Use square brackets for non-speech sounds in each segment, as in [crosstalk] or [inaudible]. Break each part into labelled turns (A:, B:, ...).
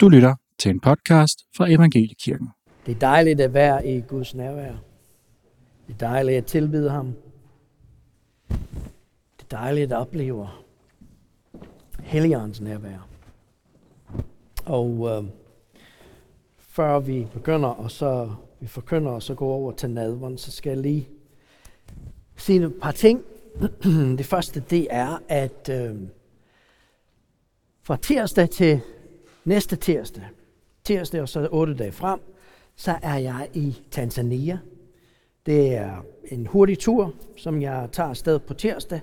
A: Du lytter til en podcast fra Evangeliekirken.
B: Det er dejligt at være i Guds nærvær. Det er dejligt at tilbyde ham. Det er dejligt at opleve Helligåndens nærvær. Og øh, før vi begynder, og så vi forkynder, og så går over til nadveren, så skal jeg lige sige et par ting. [clears throat] det første, det er, at øh, fra tirsdag til næste tirsdag, tirsdag og så otte dage frem, så er jeg i Tanzania. Det er en hurtig tur, som jeg tager afsted på tirsdag,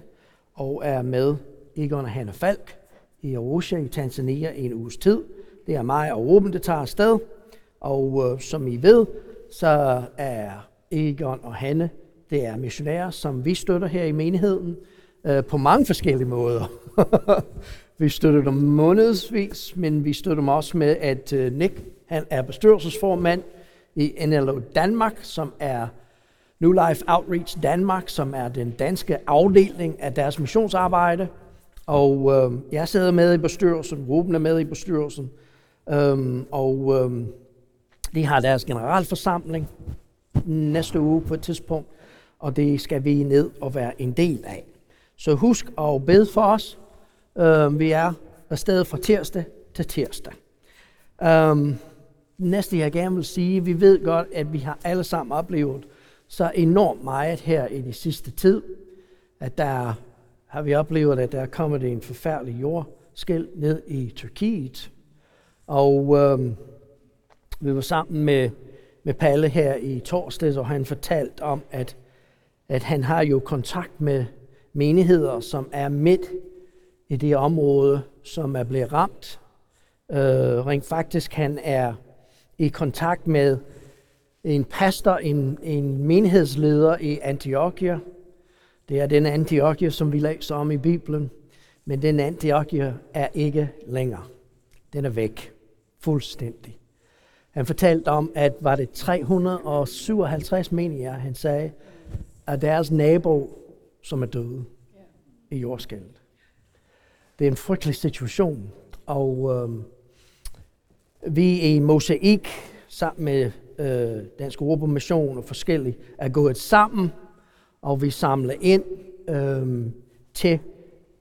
B: og er med Egon og Hanne Falk i Arusha i Tanzania i en uges tid. Det er mig og Ruben, der tager afsted. Og øh, som I ved, så er Egon og Hanne, det er missionærer, som vi støtter her i menigheden øh, på mange forskellige måder. [laughs] vi støtter dem månedsvis, men vi støtter dem også med, at øh, Nick han er bestyrelsesformand i NLO Danmark, som er New Life Outreach Danmark, som er den danske afdeling af deres missionsarbejde. Og øh, jeg sidder med i bestyrelsen, gruppen er med i bestyrelsen, øhm, og øh, de har deres generalforsamling næste uge på et tidspunkt, og det skal vi ned og være en del af. Så husk at bede for os. Øh, vi er afsted fra tirsdag til tirsdag. Um, næste jeg gerne vil sige, vi ved godt, at vi har alle sammen oplevet så enormt meget her i de sidste tid, at der har vi oplevet, at der er kommet en forfærdelig jordskæld ned i Tyrkiet. Og um, vi var sammen med, med Palle her i torsdags, og han fortalte om, at, at han har jo kontakt med menigheder, som er midt i det område, som er blevet ramt. Øh, rent faktisk, han er i kontakt med en pastor, en, en menighedsleder i Antiochia. Det er den Antiochia, som vi læser om i Bibelen. Men den Antiochia er ikke længere. Den er væk. Fuldstændig. Han fortalte om, at var det 357 menigheder, han sagde, at deres nabo, som er døde i jordskælvet. Det er en frygtelig situation, og øh, vi i Mosaik sammen med øh, Dansk Europamission og forskellige er gået sammen, og vi samler ind øh, til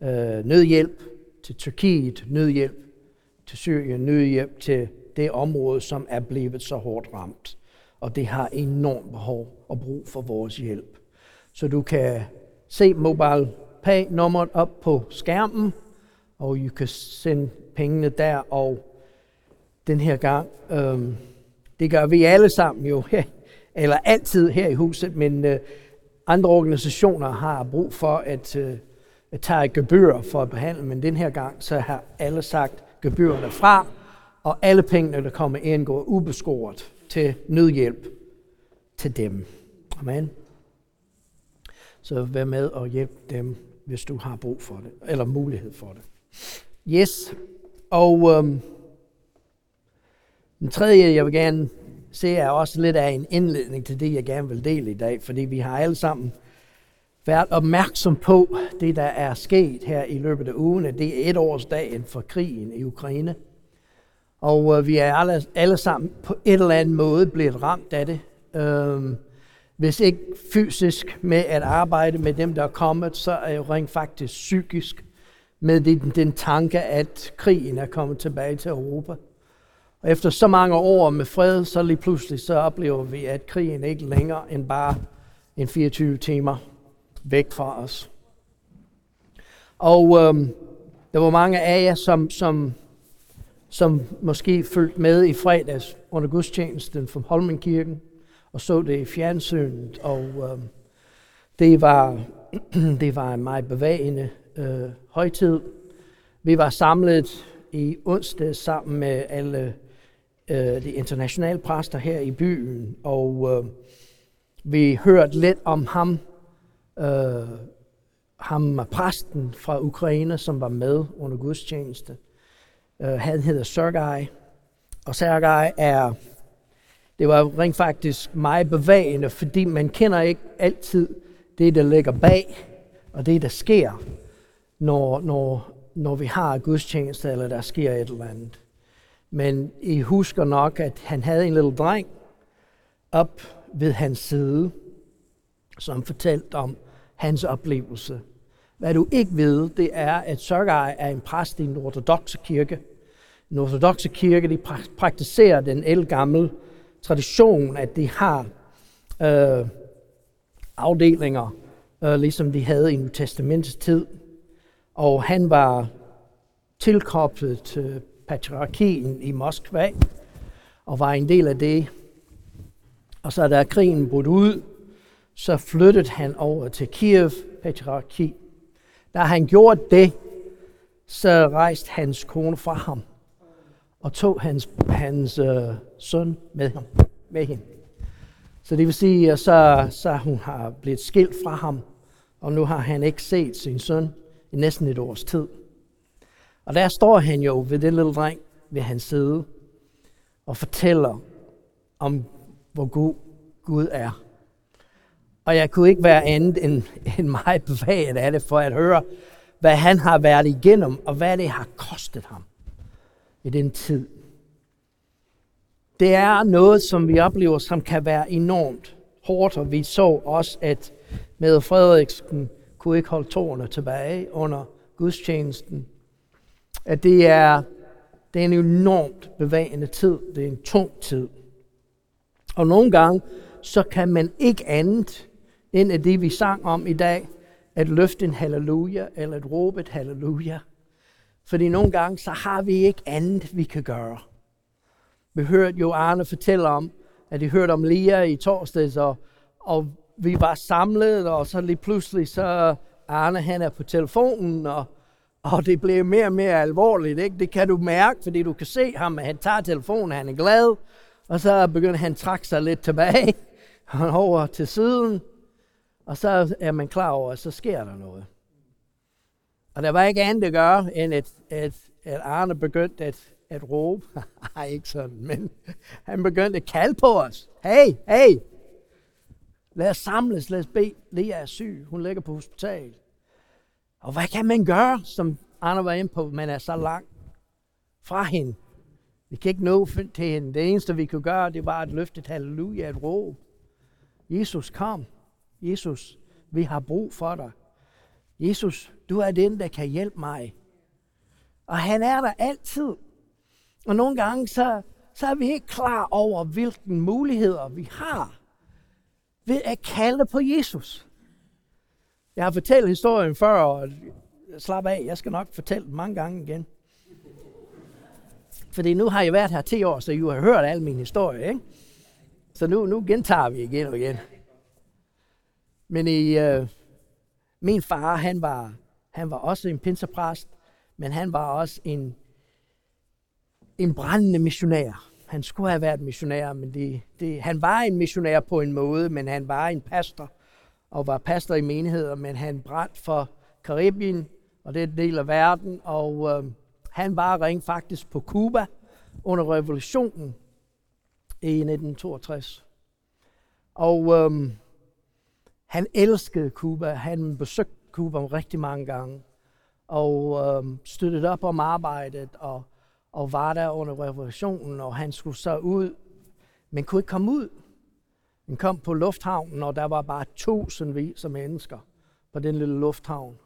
B: øh, nødhjælp til Tyrkiet, nødhjælp til Syrien, nødhjælp til det område, som er blevet så hårdt ramt. Og det har enormt behov og brug for vores hjælp. Så du kan se mobile pay nummeret op på skærmen, og du kan sende pengene der, og den her gang, øhm, det gør vi alle sammen jo, [laughs] eller altid her i huset, men øh, andre organisationer har brug for at, øh, at tage et gebyr for at behandle, men den her gang, så har alle sagt gebyrerne fra, og alle pengene, der kommer ind, går ubeskåret til nødhjælp til dem. Amen. Så vær med og hjælp dem, hvis du har brug for det, eller mulighed for det. Yes, og øhm, den tredje, jeg vil gerne se, er også lidt af en indledning til det, jeg gerne vil dele i dag, fordi vi har alle sammen været opmærksom på det, der er sket her i løbet af ugen. Det er et års dagen for krigen i Ukraine. Og øh, vi er alle, alle sammen på et eller andet måde blevet ramt af det. Øhm, hvis ikke fysisk med at arbejde med dem, der er kommet, så er jo rent faktisk psykisk med den, den tanke, at krigen er kommet tilbage til Europa. Og efter så mange år med fred, så lige pludselig så oplever vi, at krigen ikke længere end bare en 24 timer væk fra os. Og øhm, der var mange af jer, som, som, som måske fulgte med i fredags under gudstjenesten fra Holmenkirken og så det i fjernsynet. Og øhm, det, var, [clears throat] det var en meget bevægende øh, højtid. Vi var samlet i onsdag sammen med alle øh, de internationale præster her i byen, og øh, vi hørte lidt om ham, øh, ham præsten fra Ukraine, som var med under gudstjeneste. Øh, han hedder Sergej, og Sergej er, det var rent faktisk meget bevægende, fordi man kender ikke altid det, der ligger bag, og det, der sker, når, når, når vi har gudstjeneste, eller der sker et eller andet. Men I husker nok, at han havde en lille dreng op ved hans side, som fortalte om hans oplevelse. Hvad du ikke ved, det er, at Sørgej er en præst i den ortodoxe kirke. Den ortodoxe kirke, de praktiserer den elgamle tradition, at de har øh, afdelinger, øh, ligesom de havde i New Testamentets tid. Og han var tilkoblet til patriarkien i Moskva, og var en del af det. Og så da krigen brudt ud, så flyttede han over til Kiev patriarki. Da han gjorde det, så rejste hans kone fra ham og tog hans, hans øh, søn med, ham, med hende. Så det vil sige, at så, så hun har blevet skilt fra ham, og nu har han ikke set sin søn i næsten et års tid. Og der står han jo ved den lille dreng ved hans side og fortæller om, hvor god Gud er. Og jeg kunne ikke være andet end, [laughs] end meget bevæget af det for at høre, hvad han har været igennem, og hvad det har kostet ham i den tid. Det er noget, som vi oplever, som kan være enormt hårdt, og vi så også, at med Frederiksen kunne ikke holde tårerne tilbage under gudstjenesten. At det er, det er en enormt bevægende tid. Det er en tung tid. Og nogle gange, så kan man ikke andet end af det, vi sang om i dag, at løfte en halleluja, eller at råbe et halleluja. Fordi nogle gange, så har vi ikke andet, vi kan gøre. Vi hørte jo Arne fortælle om, at de hørte om Lia i torsdags, og, og vi var samlet, og så lige pludselig, så Arne han er på telefonen, og, og det blev mere og mere alvorligt. Ikke? Det kan du mærke, fordi du kan se ham, at han tager telefonen, han er glad, og så begynder han at trække sig lidt tilbage [laughs] over til siden, og så er man klar over, at så sker der noget. Og der var ikke andet at gøre, end at, at, at Arne begyndte at, at råbe. [laughs] Nej, ikke sådan, men [laughs] han begyndte at kalde på os. Hey, hey, lad os samles, lad os bede. Lea er syg, hun ligger på hospital. Og hvad kan man gøre, som Anna var inde på, man er så langt fra hende. Vi kan ikke nå til hende. Det eneste, vi kunne gøre, det var at løfte et halleluja, et råb. Jesus, kom. Jesus, vi har brug for dig. Jesus, du er den, der kan hjælpe mig. Og han er der altid. Og nogle gange, så, så er vi ikke klar over, hvilke muligheder vi har ved at kalde på Jesus. Jeg har fortalt historien før, og slap af, jeg skal nok fortælle den mange gange igen. Fordi nu har jeg været her 10 år, så I har hørt al min historie, ikke? Så nu, nu gentager vi igen og igen. Men i, øh, min far, han var, han var også en pinsepræst, men han var også en, en brændende missionær. Han skulle have været missionær, men det, det, han var en missionær på en måde, men han var en pastor, og var pastor i menigheder, men han brændte for Karibien, og det er en del af verden, og øh, han var rent faktisk på Cuba under revolutionen i 1962. Og øh, han elskede Cuba. Han besøgte Cuba rigtig mange gange og øh, støttede op om arbejdet og, og var der under revolutionen, og han skulle så ud, men kunne ikke komme ud. Han kom på lufthavnen, og der var bare tusindvis af mennesker på den lille lufthavn.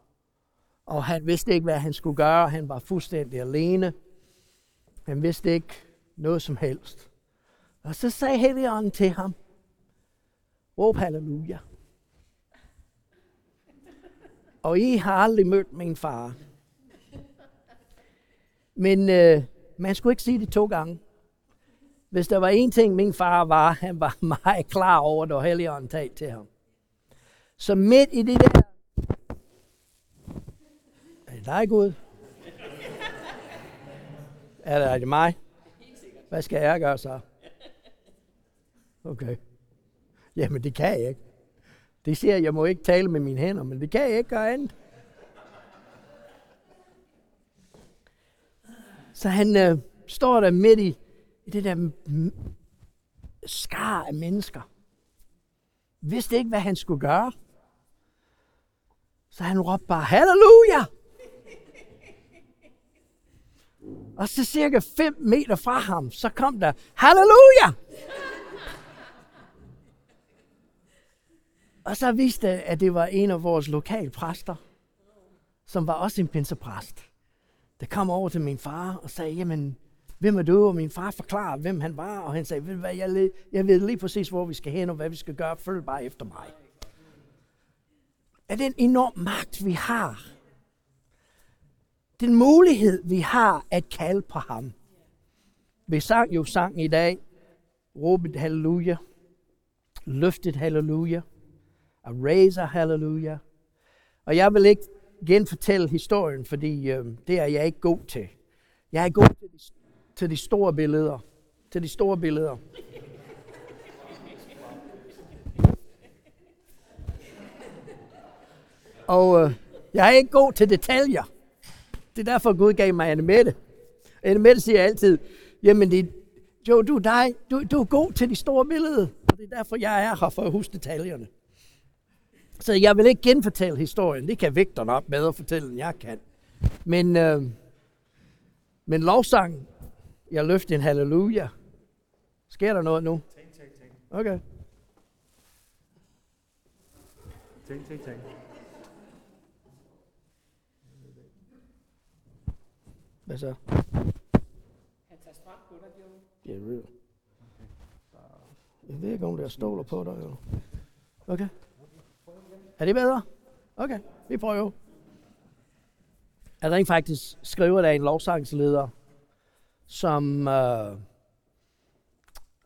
B: Og han vidste ikke, hvad han skulle gøre. Han var fuldstændig alene. Han vidste ikke noget som helst. Og så sagde Helligånden til ham, råb halleluja. Og I har aldrig mødt min far. Men øh, man skulle ikke sige det to gange. Hvis der var en ting, min far var, [laughs] han var meget klar over, at Helligånden talte til ham. Så midt i det der... Er det dig, Gud? er det, er det mig? Hvad skal jeg gøre så? Okay. Jamen, det kan jeg ikke. Det siger, at jeg må ikke tale med mine hænder, men det kan jeg ikke gøre andet. Så han øh, står der midt i, i det der skar af mennesker. Vidste ikke, hvad han skulle gøre. Så han råbte bare, halleluja! Og så cirka 5 meter fra ham, så kom der, halleluja! og så viste det, at det var en af vores lokale præster, som var også en pinsepræst. Der kom over til min far og sagde, jamen, hvem er du? Og min far forklarede, hvem han var, og han sagde, ved hvad, jeg, jeg ved lige præcis, hvor vi skal hen, og hvad vi skal gøre. Følg bare efter mig. Er den enorm magt, vi har? Den mulighed, vi har at kalde på ham. Vi sang jo sang i dag, råbet halleluja, løftet halleluja, og raise halleluja. Og jeg vil ikke genfortælle historien, fordi øh, det er jeg ikke god til. Jeg er god til de, til de store billeder. Til de store billeder. Og øh, jeg er ikke god til detaljer. Det er derfor, Gud gav mig Anne Mette. Anne Mette siger altid, jamen det, jo, du, dig, du, du er god til de store billeder. Og det er derfor, jeg er her for at huske detaljerne. Så jeg vil ikke genfortælle historien. Det kan Victor nok bedre fortælle, end jeg kan. Men, øh, men lovsang, jeg løfter en halleluja. Sker der noget nu?
C: Tænk, tænk, tænk.
B: Okay.
C: Tænk, tænk, tænk.
B: Hvad så?
D: Han tager strøm på dig, Joe.
B: Ja, yeah, real. Jeg ved ikke, om der stoler på dig. Jo. Okay. Er det bedre? Okay, vi prøver. Jeg rent faktisk skriver der en lovsangsleder, som øh,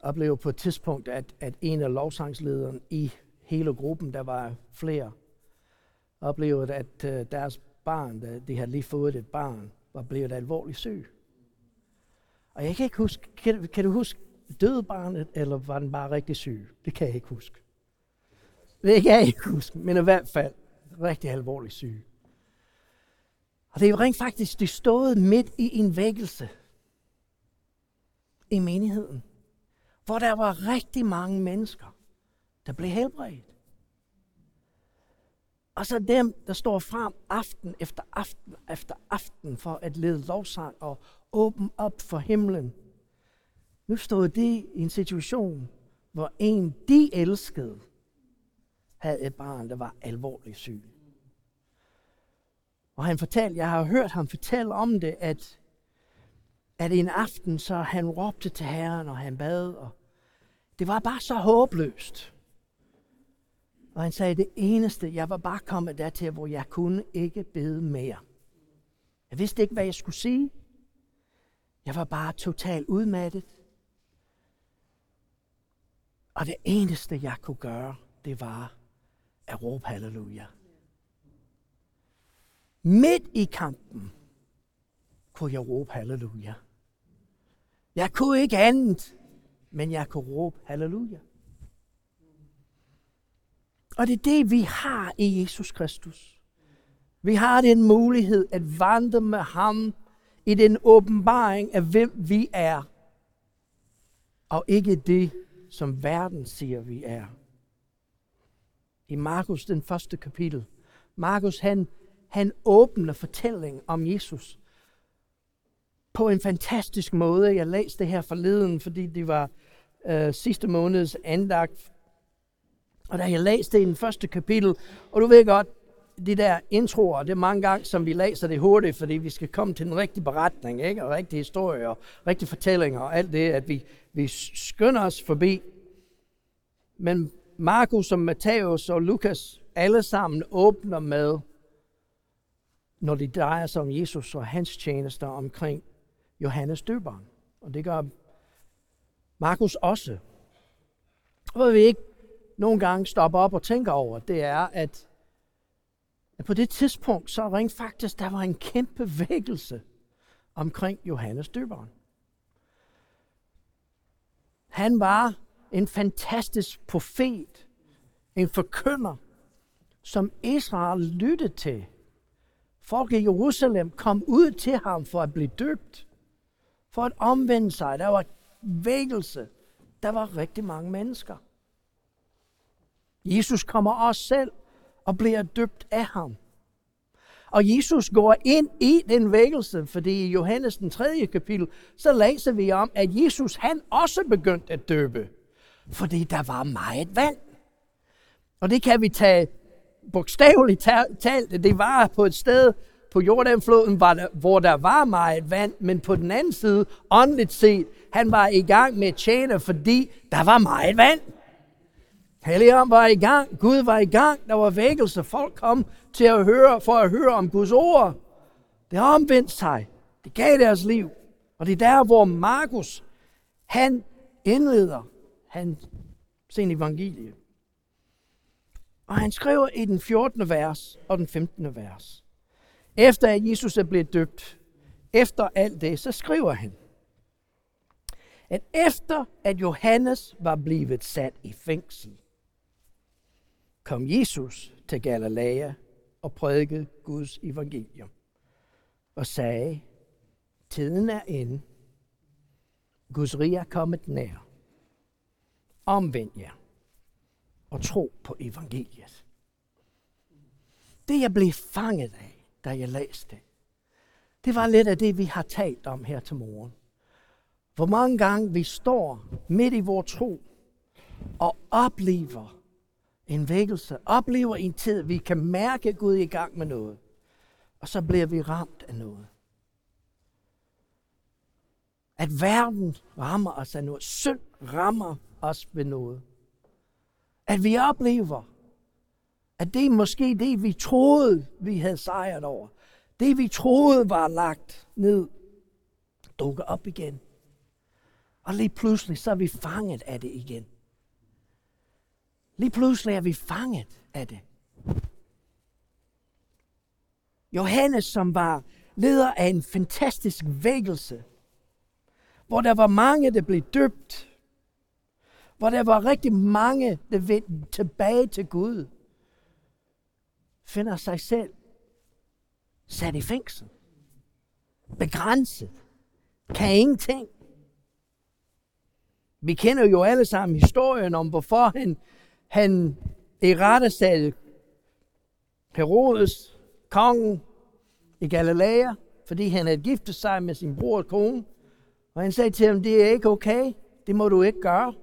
B: oplevede på et tidspunkt, at, at en af lovsangslederen i hele gruppen, der var flere, oplevede, at øh, deres barn, der, de havde lige fået et barn, var blevet alvorligt syg. Og jeg kan ikke huske, kan, kan du huske, døde barnet, eller var den bare rigtig syg? Det kan jeg ikke huske. Det kan jeg ikke huske, men i hvert fald rigtig alvorlig syg. Og det er jo rent faktisk, de stod midt i en vækkelse i menigheden, hvor der var rigtig mange mennesker, der blev helbredt. Og så dem, der står frem aften efter aften efter aften for at lede lovsang og åbne op for himlen. Nu stod de i en situation, hvor en, de elskede, havde et barn, der var alvorligt syg. Og han fortalte, jeg har hørt ham fortælle om det, at, at en aften, så han råbte til Herren, og han bad, og det var bare så håbløst. Og han sagde, det eneste, jeg var bare kommet dertil, hvor jeg kunne ikke bede mere. Jeg vidste ikke, hvad jeg skulle sige. Jeg var bare totalt udmattet. Og det eneste, jeg kunne gøre, det var at råbe halleluja. Midt i kampen kunne jeg råbe halleluja. Jeg kunne ikke andet, men jeg kunne råbe halleluja. Og det er det, vi har i Jesus Kristus. Vi har den mulighed at vandre med ham i den åbenbaring af, hvem vi er, og ikke det, som verden siger, vi er. I Markus, den første kapitel. Markus, han, han åbner fortællingen om Jesus på en fantastisk måde. Jeg læste det her forleden, fordi det var øh, sidste måneds andagt og da jeg læste det i den første kapitel, og du ved godt, de der introer, det er mange gange, som vi læser det hurtigt, fordi vi skal komme til den rigtige beretning, ikke? og rigtig historie, og rigtige fortællinger, og alt det, at vi, vi skynder os forbi. Men Markus og Matthæus og Lukas, alle sammen åbner med, når de drejer sig om Jesus og hans tjenester omkring Johannes døberen. Og det gør Markus også. Og vi ikke nogle gange stopper op og tænker over, det er, at, at på det tidspunkt, så rent faktisk, der var en kæmpe vækkelse omkring Johannes døberen. Han var en fantastisk profet, en forkynder, som Israel lyttede til. Folk i Jerusalem kom ud til ham for at blive døbt, for at omvende sig. Der var vækkelse. Der var rigtig mange mennesker. Jesus kommer også selv og bliver døbt af ham. Og Jesus går ind i den vækkelse, fordi i Johannes den 3. kapitel, så læser vi om, at Jesus han også begyndte at døbe, fordi der var meget vand. Og det kan vi tage bogstaveligt talt. Det var på et sted på Jordanfloden, hvor der var meget vand, men på den anden side, åndeligt set, han var i gang med at tjene, fordi der var meget vand. Helligånden var i gang, Gud var i gang, der var vækkelse, folk kom til at høre, for at høre om Guds ord. Det omvendte sig. Det gav deres liv. Og det er der, hvor Markus, han indleder han, sin evangelie. Og han skriver i den 14. vers og den 15. vers. Efter at Jesus er blevet døbt, efter alt det, så skriver han, at efter at Johannes var blevet sat i fængsel, kom Jesus til Galilea og prædikede Guds evangelium og sagde, tiden er inde, Guds rige er kommet nær. Omvend jer og tro på evangeliet. Det jeg blev fanget af, da jeg læste det var lidt af det, vi har talt om her til morgen. Hvor mange gange vi står midt i vores tro og oplever en vækkelse, oplever en tid, vi kan mærke at Gud er i gang med noget, og så bliver vi ramt af noget. At verden rammer os af noget, synd rammer os ved noget. At vi oplever, at det er måske det, vi troede, vi havde sejret over. Det, vi troede var lagt ned, dukker op igen. Og lige pludselig, så er vi fanget af det igen. Lige pludselig er vi fanget af det. Johannes, som var leder af en fantastisk vækkelse, hvor der var mange, der blev døbt, hvor der var rigtig mange, der vendte tilbage til Gud, finder sig selv sat i fængsel. Begrænset. Kan ingenting. Vi kender jo alle sammen historien om, hvorfor han, han i rettesatte Herodes, kongen i Galilea, fordi han havde giftet sig med sin bror og kone. Og han sagde til ham, det er ikke okay. Det må du ikke gøre.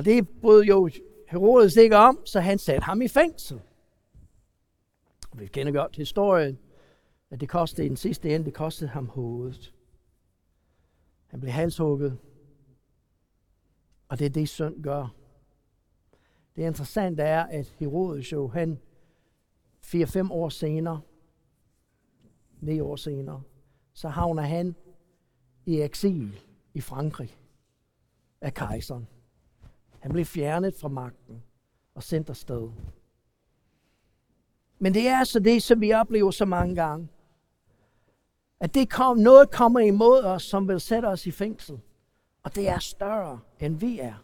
B: Og det brød jo Herodes ikke om, så han satte ham i fængsel. Vi kender godt historien, at det kostede i den sidste ende, det kostede ham hovedet. Han blev halshugget. Og det er det, synd gør. Det interessante er, at Herodes jo, han 4-5 år senere, 9 år senere, så havner han i eksil i Frankrig af kejseren. Han blev fjernet fra magten og sendt afsted. Men det er altså det, som vi oplever så mange gange. At det kom, noget kommer imod os, som vil sætte os i fængsel. Og det er større, end vi er.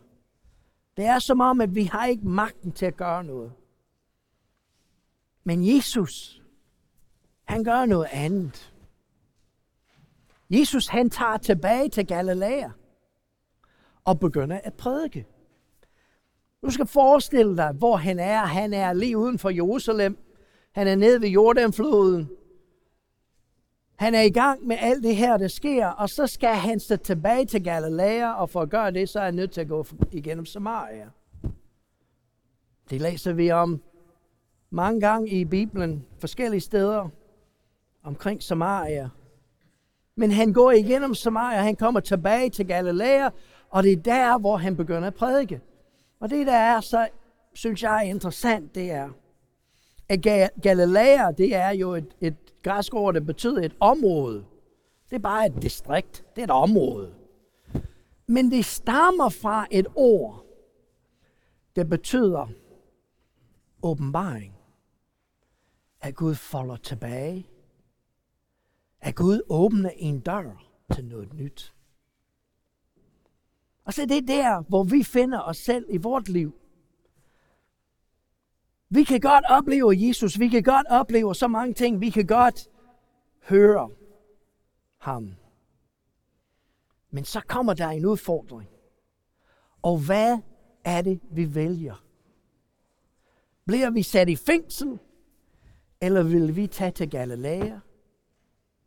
B: Det er som om, at vi har ikke magten til at gøre noget. Men Jesus, han gør noget andet. Jesus, han tager tilbage til Galilea og begynder at prædike. Du skal forestille dig, hvor han er. Han er lige uden for Jerusalem. Han er nede ved Jordanfloden. Han er i gang med alt det her, der sker, og så skal han så tilbage til Galilea, og for at gøre det, så er han nødt til at gå igennem Samaria. Det læser vi om mange gange i Bibelen, forskellige steder omkring Samaria. Men han går igennem Samaria, han kommer tilbage til Galilea, og det er der, hvor han begynder at prædike. Og det, der er så, synes jeg er interessant, det er, at Galilea, det er jo et, et græsk ord, der betyder et område. Det er bare et distrikt. Det er et område. Men det stammer fra et ord, der betyder åbenbaring. At Gud folder tilbage. At Gud åbner en dør til noget nyt. Og så det der, hvor vi finder os selv i vort liv. Vi kan godt opleve Jesus. Vi kan godt opleve så mange ting. Vi kan godt høre ham. Men så kommer der en udfordring. Og hvad er det, vi vælger? Bliver vi sat i fængsel? Eller vil vi tage til Galilea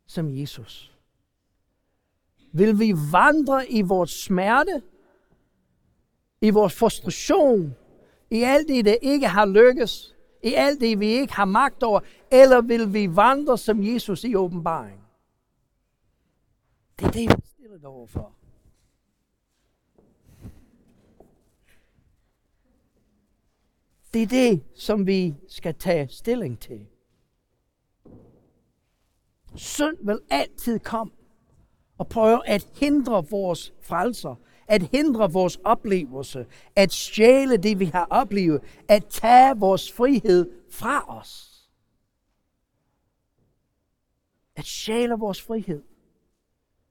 B: som Jesus? Vil vi vandre i vores smerte, i vores frustration, i alt det, der ikke har lykkes, i alt det, vi ikke har magt over, eller vil vi vandre som Jesus i åbenbaring? Det er det, vi stiller dig overfor. Det er det, som vi skal tage stilling til. Synd vil altid komme og prøve at hindre vores frelser, at hindre vores oplevelse, at stjæle det, vi har oplevet, at tage vores frihed fra os. At stjæle vores frihed.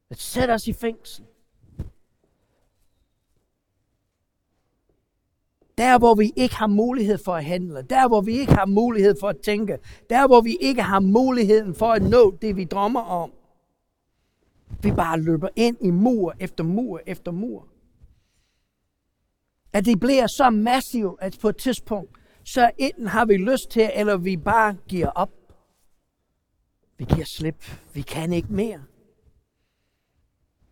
B: At sætte os i fængsel. Der, hvor vi ikke har mulighed for at handle. Der, hvor vi ikke har mulighed for at tænke. Der, hvor vi ikke har muligheden for at nå det, vi drømmer om. Vi bare løber ind i mur efter mur efter mur. At det bliver så massivt, at på et tidspunkt, så enten har vi lyst til, eller vi bare giver op. Vi giver slip. Vi kan ikke mere.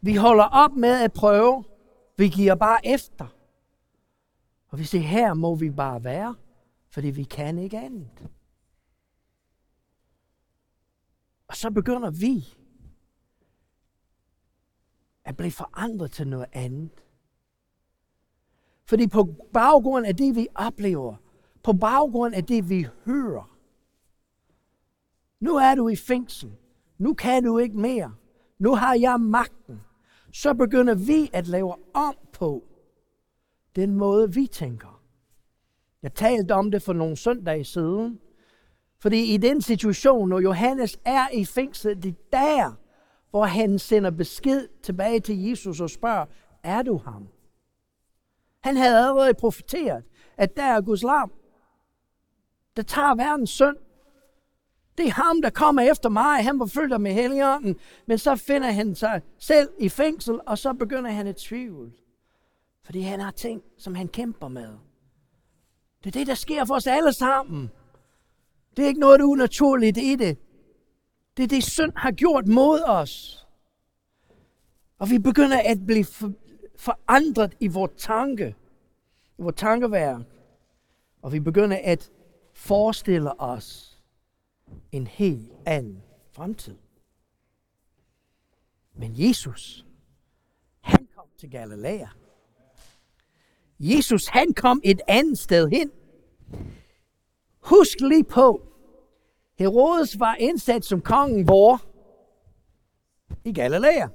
B: Vi holder op med at prøve. Vi giver bare efter. Og vi siger, her må vi bare være, fordi vi kan ikke andet. Og så begynder vi at blive forandret til noget andet. Fordi på baggrund af det, vi oplever, på baggrund af det, vi hører, nu er du i fængsel. Nu kan du ikke mere. Nu har jeg magten. Så begynder vi at lave om på den måde, vi tænker. Jeg talte om det for nogle søndage siden. Fordi i den situation, når Johannes er i fængsel, det er der, hvor han sender besked tilbage til Jesus og spørger, er du ham? Han havde allerede profeteret, at der er Guds lam, der tager verdens synd. Det er ham, der kommer efter mig. Han var fyldt med helligånden. Men så finder han sig selv i fængsel, og så begynder han at tvivle. Fordi han har ting, som han kæmper med. Det er det, der sker for os alle sammen. Det er ikke noget unaturligt i det. Det er det, synd har gjort mod os. Og vi begynder at blive forandret i vores tanke, i vores tankeværk. Og vi begynder at forestille os en helt anden fremtid. Men Jesus, han kom til Galilea. Jesus, han kom et andet sted hen. Husk lige på, Herodes var indsat som kongen hvor? I Galilea.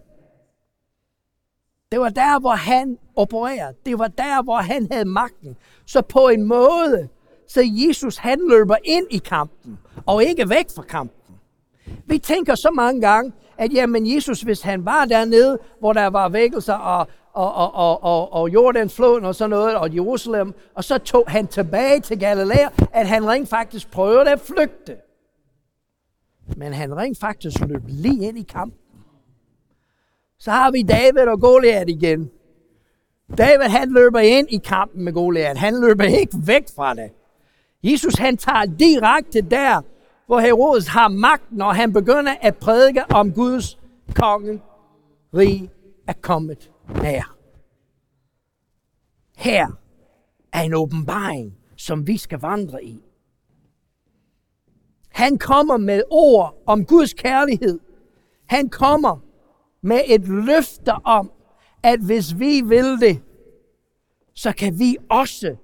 B: Det var der, hvor han opererede. Det var der, hvor han havde magten. Så på en måde, så Jesus han løber ind i kampen, og ikke væk fra kampen. Vi tænker så mange gange, at jamen Jesus, hvis han var dernede, hvor der var vækkelser og, og, og, og, og, og Jordanfloden og sådan noget, og Jerusalem, og så tog han tilbage til Galilea, at han rent faktisk prøvede at flygte. Men han rent faktisk løb lige ind i kampen. Så har vi David og Goliat igen. David han løber ind i kampen med Goliat. Han løber ikke væk fra det. Jesus han tager direkte der, hvor Herodes har magt, når han begynder at prædike om Guds kongen rig er kommet nær. Her er en åbenbaring, som vi skal vandre i. Han kommer med ord om Guds kærlighed. Han kommer med et løfte om, at hvis vi vil det, så kan vi også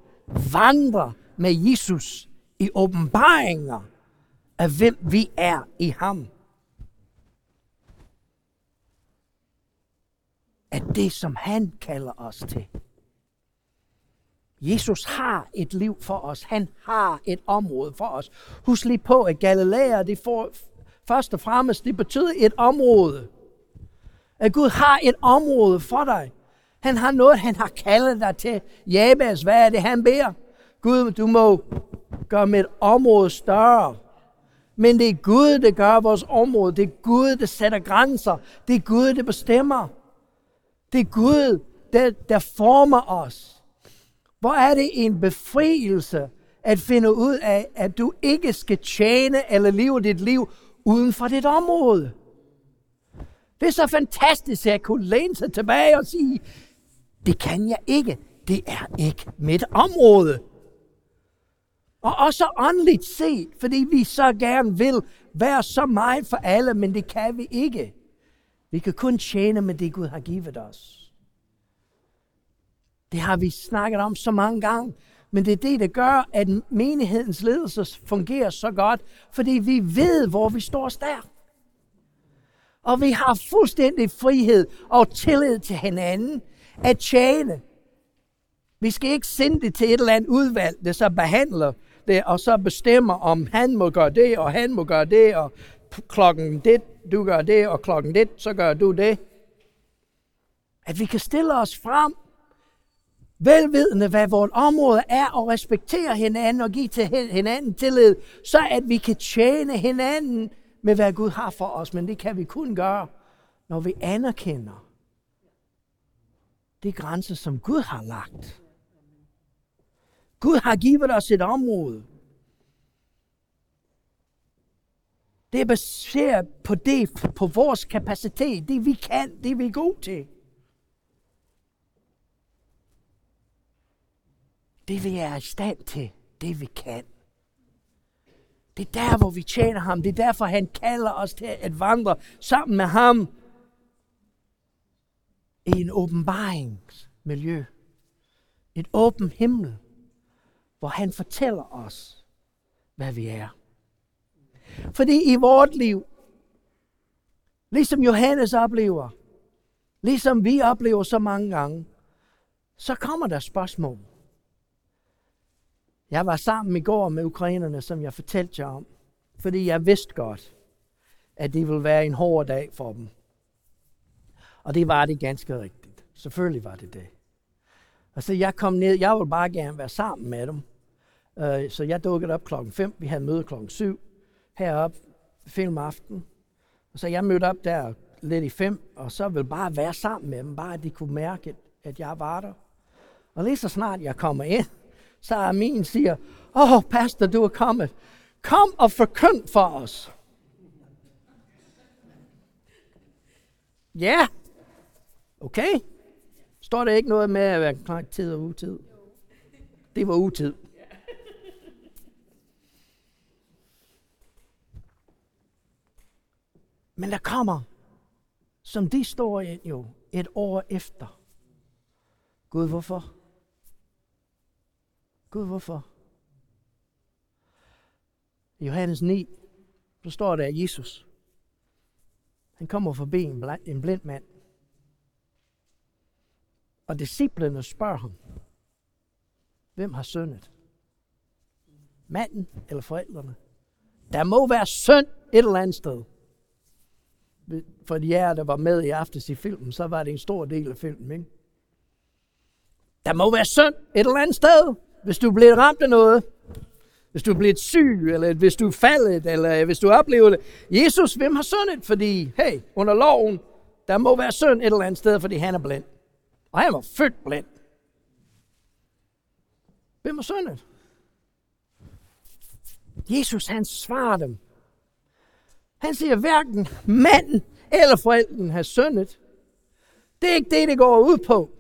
B: vandre med Jesus i åbenbaringer af hvem vi er i ham. At det, som han kalder os til. Jesus har et liv for os. Han har et område for os. Husk lige på, at Galilea, det får, først og fremmest, det betyder et område. At Gud har et område for dig. Han har noget, han har kaldet dig til. Jabes, hvad er det, han beder? Gud, du må gøre mit område større. Men det er Gud, der gør vores område. Det er Gud, der sætter grænser. Det er Gud, der bestemmer. Det er Gud, der, der former os. Hvor er det en befrielse, at finde ud af, at du ikke skal tjene eller leve dit liv uden for dit område. Det er så fantastisk, at jeg kunne læne sig tilbage og sige, det kan jeg ikke. Det er ikke mit område. Og også åndeligt set, fordi vi så gerne vil være så meget for alle, men det kan vi ikke. Vi kan kun tjene med det, Gud har givet os. Det har vi snakket om så mange gange, men det er det, der gør, at menighedens ledelse fungerer så godt, fordi vi ved, hvor vi står stærkt. Og vi har fuldstændig frihed og tillid til hinanden at tjene. Vi skal ikke sende det til et eller andet udvalg, der så behandler det, og så bestemmer, om han må gøre det, og han må gøre det, og klokken det, du gør det, og klokken det, så gør du det. At vi kan stille os frem, velvidende hvad vores område er, og respektere hinanden og give til hinanden tillid, så at vi kan tjene hinanden med, hvad Gud har for os. Men det kan vi kun gøre, når vi anerkender de grænser, som Gud har lagt. Gud har givet os et område. Det er baseret på det, på vores kapacitet, det vi kan, det vi er gode til. Det vi er i stand til, det vi kan. Det er der, hvor vi tjener ham. Det er derfor, han kalder os til at vandre sammen med ham i en åbenbaringsmiljø. Et åben himmel, hvor han fortæller os, hvad vi er. Fordi i vort liv, ligesom Johannes oplever, ligesom vi oplever så mange gange, så kommer der spørgsmål. Jeg var sammen i går med ukrainerne, som jeg fortalte jer om, fordi jeg vidste godt, at det ville være en hård dag for dem. Og det var det ganske rigtigt. Selvfølgelig var det det. Og så jeg kom ned, jeg ville bare gerne være sammen med dem. Øh, så jeg dukkede op klokken 5, vi havde møde klokken 7 heroppe, film aften. Og så jeg mødte op der lidt i 5, og så ville bare være sammen med dem, bare at de kunne mærke, at jeg var der. Og lige så snart jeg kommer ind, så min siger, åh, oh, pastor, du er kommet. Kom og forkynd for os. Ja, yeah. okay. Står der ikke noget med at være klar tid og utid? Det var utid. Men der kommer, som de står ind jo, et år efter. Gud, hvorfor? Gud, hvorfor? I Johannes 9, så står der, at Jesus, han kommer forbi en, blind, en blind mand. Og disciplene spørger ham, hvem har syndet? Manden eller forældrene? Der må være synd et eller andet sted. For de jer, der var med i aftes i filmen, så var det en stor del af filmen. Ikke? Der må være synd et eller andet sted. Hvis du bliver ramt af noget, hvis du er blevet syg, eller hvis du er faldet, eller hvis du oplever det. Jesus, hvem har syndet? Fordi, hey, under loven, der må være synd et eller andet sted, fordi han er blind. Og han var født blind. Hvem har syndet? Jesus, han svarer dem. Han siger, hverken manden eller forældren har syndet. Det er ikke det, det går ud på.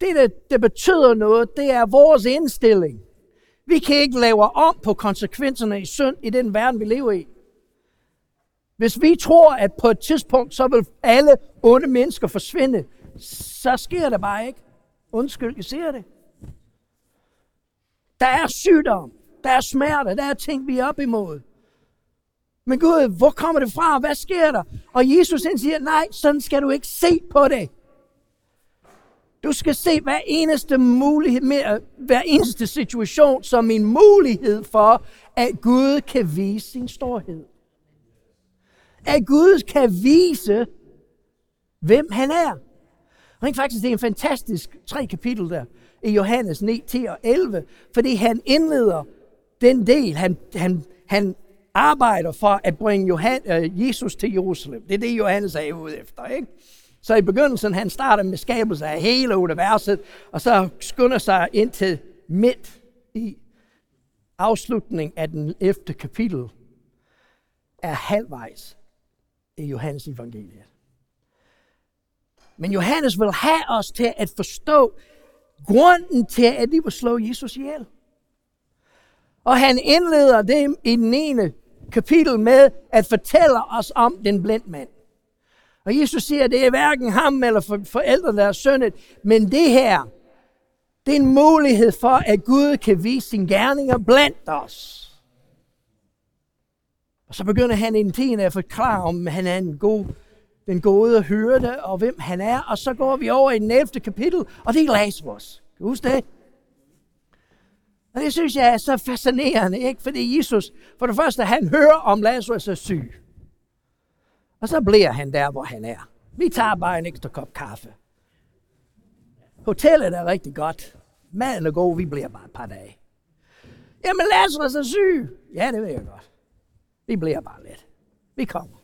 B: Det, der, der betyder noget, det er vores indstilling. Vi kan ikke lave om på konsekvenserne i synd i den verden, vi lever i. Hvis vi tror, at på et tidspunkt, så vil alle onde mennesker forsvinde, så sker det bare ikke. Undskyld, jeg siger det. Der er sygdom, der er smerte, der er ting, vi er op imod. Men Gud, hvor kommer det fra? Hvad sker der? Og Jesus han siger, nej, sådan skal du ikke se på det. Du skal se hver eneste mulighed, hver eneste situation som en mulighed for, at Gud kan vise sin storhed. At Gud kan vise, hvem han er. Rent faktisk, det er en fantastisk tre kapitel der i Johannes 9, 10 og 11, fordi han indleder den del, han, han, han arbejder for at bringe Johan, uh, Jesus til Jerusalem. Det er det, Johannes er ude efter. Ikke? Så i begyndelsen, han starter med skabelse af hele universet, og så skynder sig ind til midt i afslutningen af den 11. kapitel, er halvvejs i Johannes evangeliet. Men Johannes vil have os til at forstå grunden til, at de vil slå Jesus ihjel. Og han indleder det i den ene kapitel med at fortælle os om den blind mand. Og Jesus siger, at det er hverken ham eller forældrene, der er sønnet, men det her, det er en mulighed for, at Gud kan vise sin gerninger blandt os. Og så begynder han i den at forklare, om han er en god, den gode hyrde, og hvem han er. Og så går vi over i den 11. kapitel, og det er Lazarus. Kan du huske det? Og det synes jeg er så fascinerende, ikke? Fordi Jesus, for det første, han hører om Lazarus er syg. Og så bliver han der, hvor han er. Vi tager bare en ekstra kop kaffe. Hotellet er rigtig godt. Maden er god, vi bliver bare et par dage. Jamen, Lazarus er syg. Ja, det ved jeg godt. Vi bliver bare lidt. Vi kommer.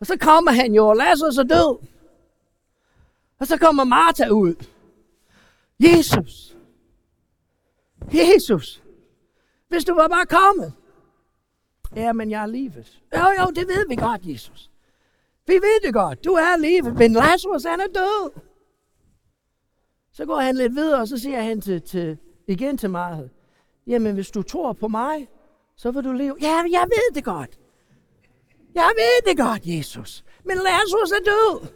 B: Og så kommer han jo, og Lazarus er død. Og så kommer Martha ud. Jesus. Jesus. Hvis du var bare kommet. Ja, men jeg er livet. Jo, jo, det ved vi godt, Jesus. Vi ved det godt. Du er livet, men Lazarus, han er død. Så går han lidt videre, og så siger han til, til, igen til Martha, jamen hvis du tror på mig, så vil du leve. Ja, jeg ved det godt. Jeg ved det godt, Jesus. Men Lazarus er død.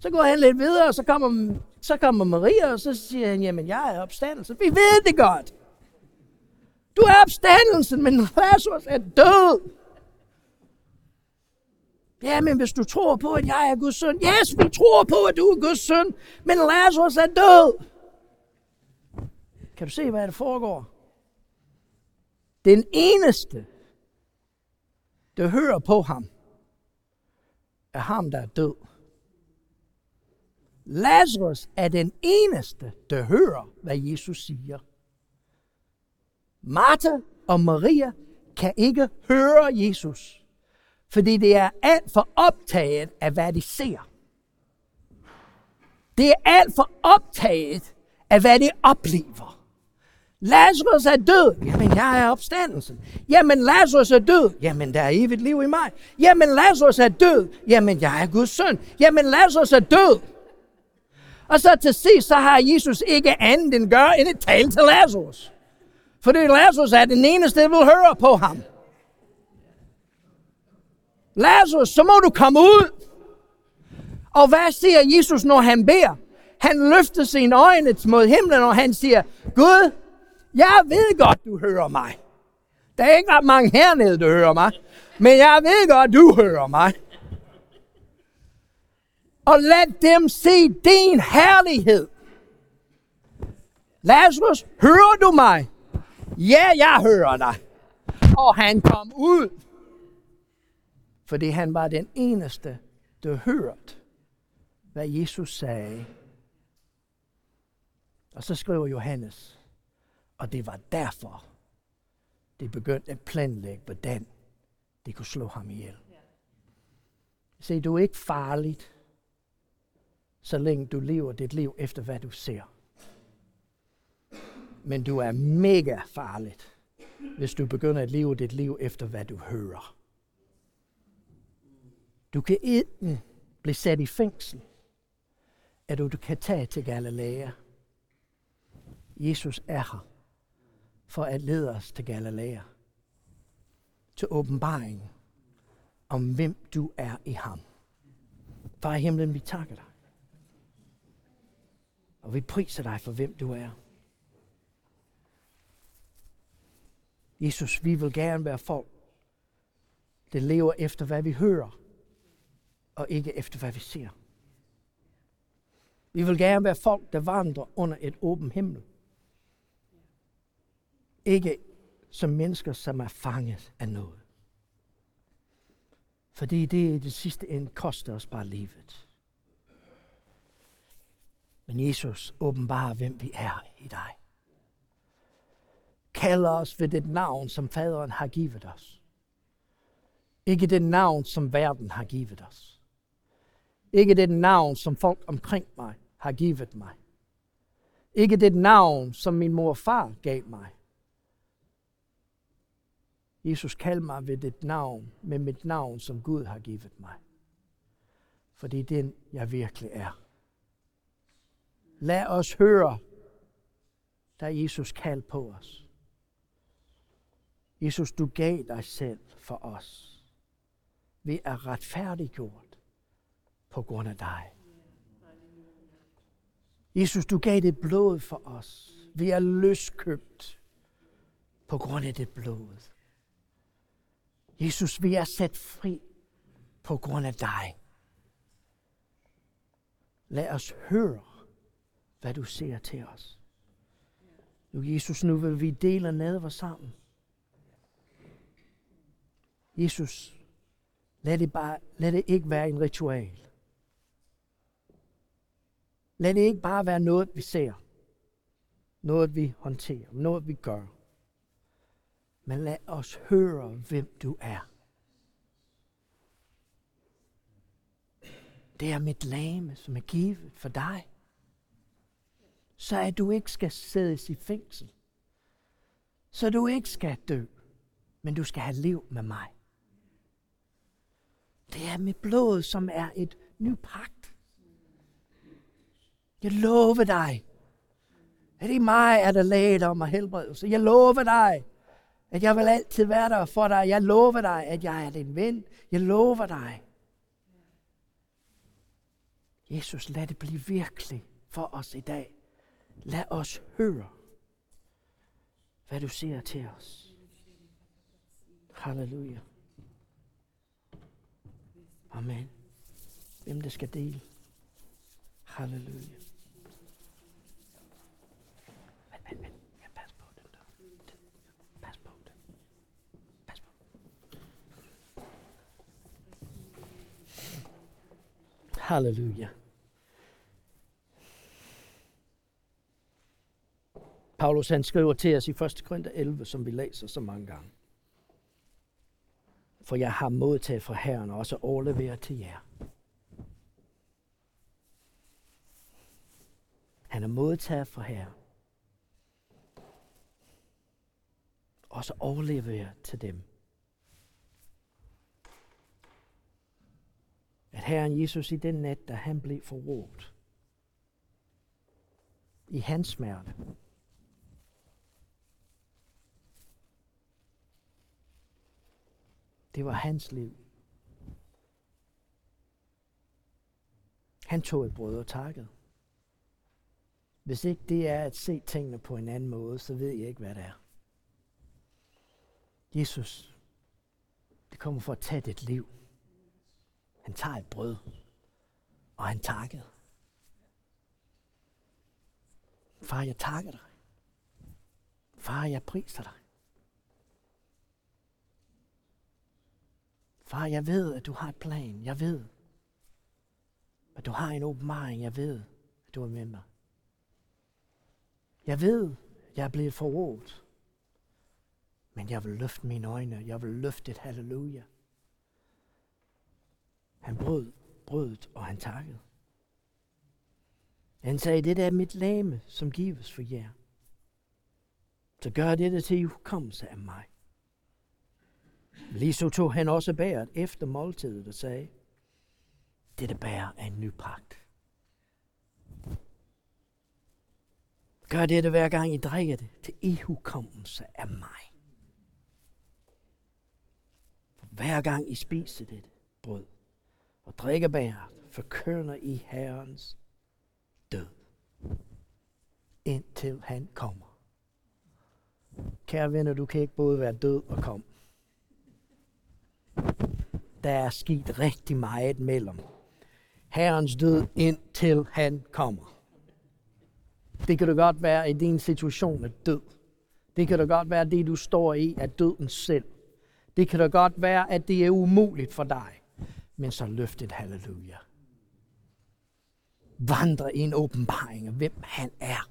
B: Så går han lidt videre, og så kommer, så kommer Maria, og så siger han, jamen jeg er opstandelse. Vi ved det godt. Du er opstandelsen, men Lazarus er død. Ja, men hvis du tror på, at jeg er Guds søn. Yes, vi tror på, at du er Guds søn, men Lazarus er død. Kan du se, hvad der foregår? Den eneste, der hører på ham, er ham, der er død. Lazarus er den eneste, der hører, hvad Jesus siger. Martha og Maria kan ikke høre Jesus, fordi det er alt for optaget af, hvad de ser. Det er alt for optaget af, hvad de oplever. Lazarus er død. Jamen, jeg er opstandelsen. Jamen, Lazarus er død. Jamen, der er evigt liv i mig. Jamen, Lazarus er død. Jamen, jeg er Guds søn. Jamen, Lazarus er død. Og så til sidst, så har Jesus ikke andet end gør, end at tale til Lazarus. Fordi Lazarus er den eneste, der vil høre på ham. Lazarus, så må du komme ud. Og hvad siger Jesus, når han beder? Han løfter sine øjne mod himlen, og han siger, Gud, jeg ved godt, du hører mig. Der er ikke ret mange hernede, der hører mig. Men jeg ved godt, du hører mig. Og lad dem se din herlighed. Lazarus, hører du mig? Ja, jeg hører dig. Og han kom ud. Fordi han var den eneste, der hørte, hvad Jesus sagde. Og så skriver Johannes, og det var derfor, det begyndte at planlægge, hvordan det kunne slå ham ihjel. Se, du er ikke farligt, så længe du lever dit liv efter, hvad du ser. Men du er mega farligt, hvis du begynder at leve dit liv efter, hvad du hører. Du kan enten blive sat i fængsel, eller du kan tage til Galilea. Jesus er her for at lede os til Galilea. Til åbenbaringen om hvem du er i ham. Far i himlen, vi takker dig. Og vi priser dig for hvem du er. Jesus, vi vil gerne være folk, der lever efter, hvad vi hører, og ikke efter, hvad vi ser. Vi vil gerne være folk, der vandrer under et åbent himmel. Ikke som mennesker, som er fanget af noget. Fordi det i det sidste ende koster os bare livet. Men Jesus åbenbarer, hvem vi er i dig. Kalder os ved det navn, som faderen har givet os. Ikke det navn, som verden har givet os. Ikke det navn, som folk omkring mig har givet mig. Ikke det navn, som min mor og far gav mig. Jesus, kald mig ved det navn, med mit navn, som Gud har givet mig. Fordi den, jeg virkelig er. Lad os høre, da Jesus kalder på os. Jesus, du gav dig selv for os. Vi er retfærdiggjort på grund af dig. Jesus, du gav det blod for os. Vi er løskøbt på grund af det blod. Jesus, vi er sat fri på grund af dig. Lad os høre, hvad du siger til os. Nu, Jesus, nu vil vi dele nadver sammen. Jesus, lad det, bare, lad det ikke være en ritual. Lad det ikke bare være noget, vi ser. Noget, vi håndterer. Noget, vi gør. Men lad os høre, hvem du er. Det er mit lame, som er givet for dig. Så at du ikke skal sættes i fængsel. Så du ikke skal dø, men du skal have liv med mig. Det er mit blod, som er et ny pagt. Jeg lover dig, at i mig er der læge om og helbredelse. Jeg lover dig, at jeg vil altid være der for dig. Jeg lover dig, at jeg er din ven. Jeg lover dig. Jesus, lad det blive virkelig for os i dag. Lad os høre, hvad du siger til os. Halleluja. Amen. Hvem det skal dele. Halleluja. Vent, vent, vent. Ja, pas på den der. Pas på den. Pas på. Halleluja. Paulus han skriver til os i 1. Korinther 11, som vi læser så mange gange. For jeg har modtaget fra Herren og også overleveret til jer. Han er modtaget fra Herren. Og så overleveret til dem. At Herren Jesus i den nat, da han blev forrådt, i hans smerte, Det var hans liv. Han tog et brød og takkede. Hvis ikke det er at se tingene på en anden måde, så ved jeg ikke, hvad det er. Jesus, det kommer for at tage dit liv. Han tager et brød, og han takkede. Far, jeg takker dig. Far, jeg priser dig. Far, jeg ved, at du har et plan. Jeg ved, at du har en åbenbaring. Jeg ved, at du er med mig. Jeg ved, at jeg er blevet forrådt. Men jeg vil løfte mine øjne. Jeg vil løfte et halleluja. Han brød brødet, og han takkede. Han sagde, det er mit lame, som gives for jer. Så gør det til hukommelse af mig. Lige så tog han også bæret efter måltidet og sagde, dette bær er en ny pagt. Gør dette hver gang I drikker det til ihukommelse af mig. For hver gang I spiser det brød og drikker bæret, forkønner I Herrens død, indtil han kommer. Kære venner, du kan ikke både være død og komme der er sket rigtig meget mellem Herrens død, indtil han kommer. Det kan da godt være, at din situation er død. Det kan da godt være, at det, du står i, er døden selv. Det kan da godt være, at det er umuligt for dig. Men så løft et halleluja. Vandre i en åbenbaring af, hvem han er.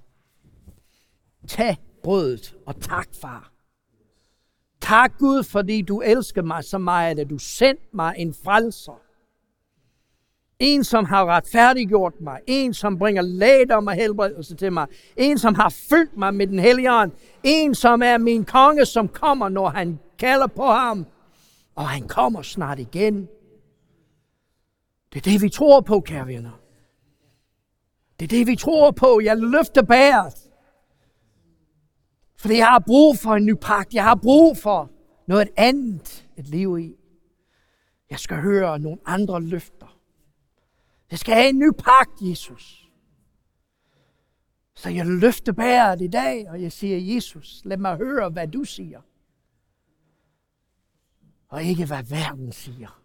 B: Tag brødet og tak, far. Tak Gud, fordi du elsker mig så meget, at du sendte mig en frelser. En, som har retfærdiggjort mig. En, som bringer lægdom og helbredelse til mig. En, som har fyldt mig med den hellige ånd. En, som er min konge, som kommer, når han kalder på ham. Og han kommer snart igen. Det er det, vi tror på, kære venner. Det er det, vi tror på. Jeg løfter bæret. Fordi jeg har brug for en ny pagt. Jeg har brug for noget andet at leve i. Jeg skal høre nogle andre løfter. Jeg skal have en ny pagt, Jesus. Så jeg løfter bæret i dag, og jeg siger, Jesus, lad mig høre, hvad du siger. Og ikke, hvad verden siger.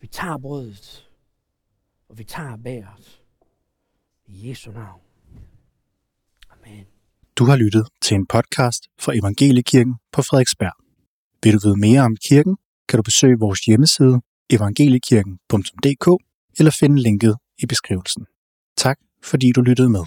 B: Vi tager brødet, og vi tager bæret. I Jesu navn.
A: Du har lyttet til en podcast fra Evangeliekirken på Frederiksberg. Vil du vide mere om kirken, kan du besøge vores hjemmeside evangeliekirken.dk eller finde linket i beskrivelsen. Tak fordi du lyttede med.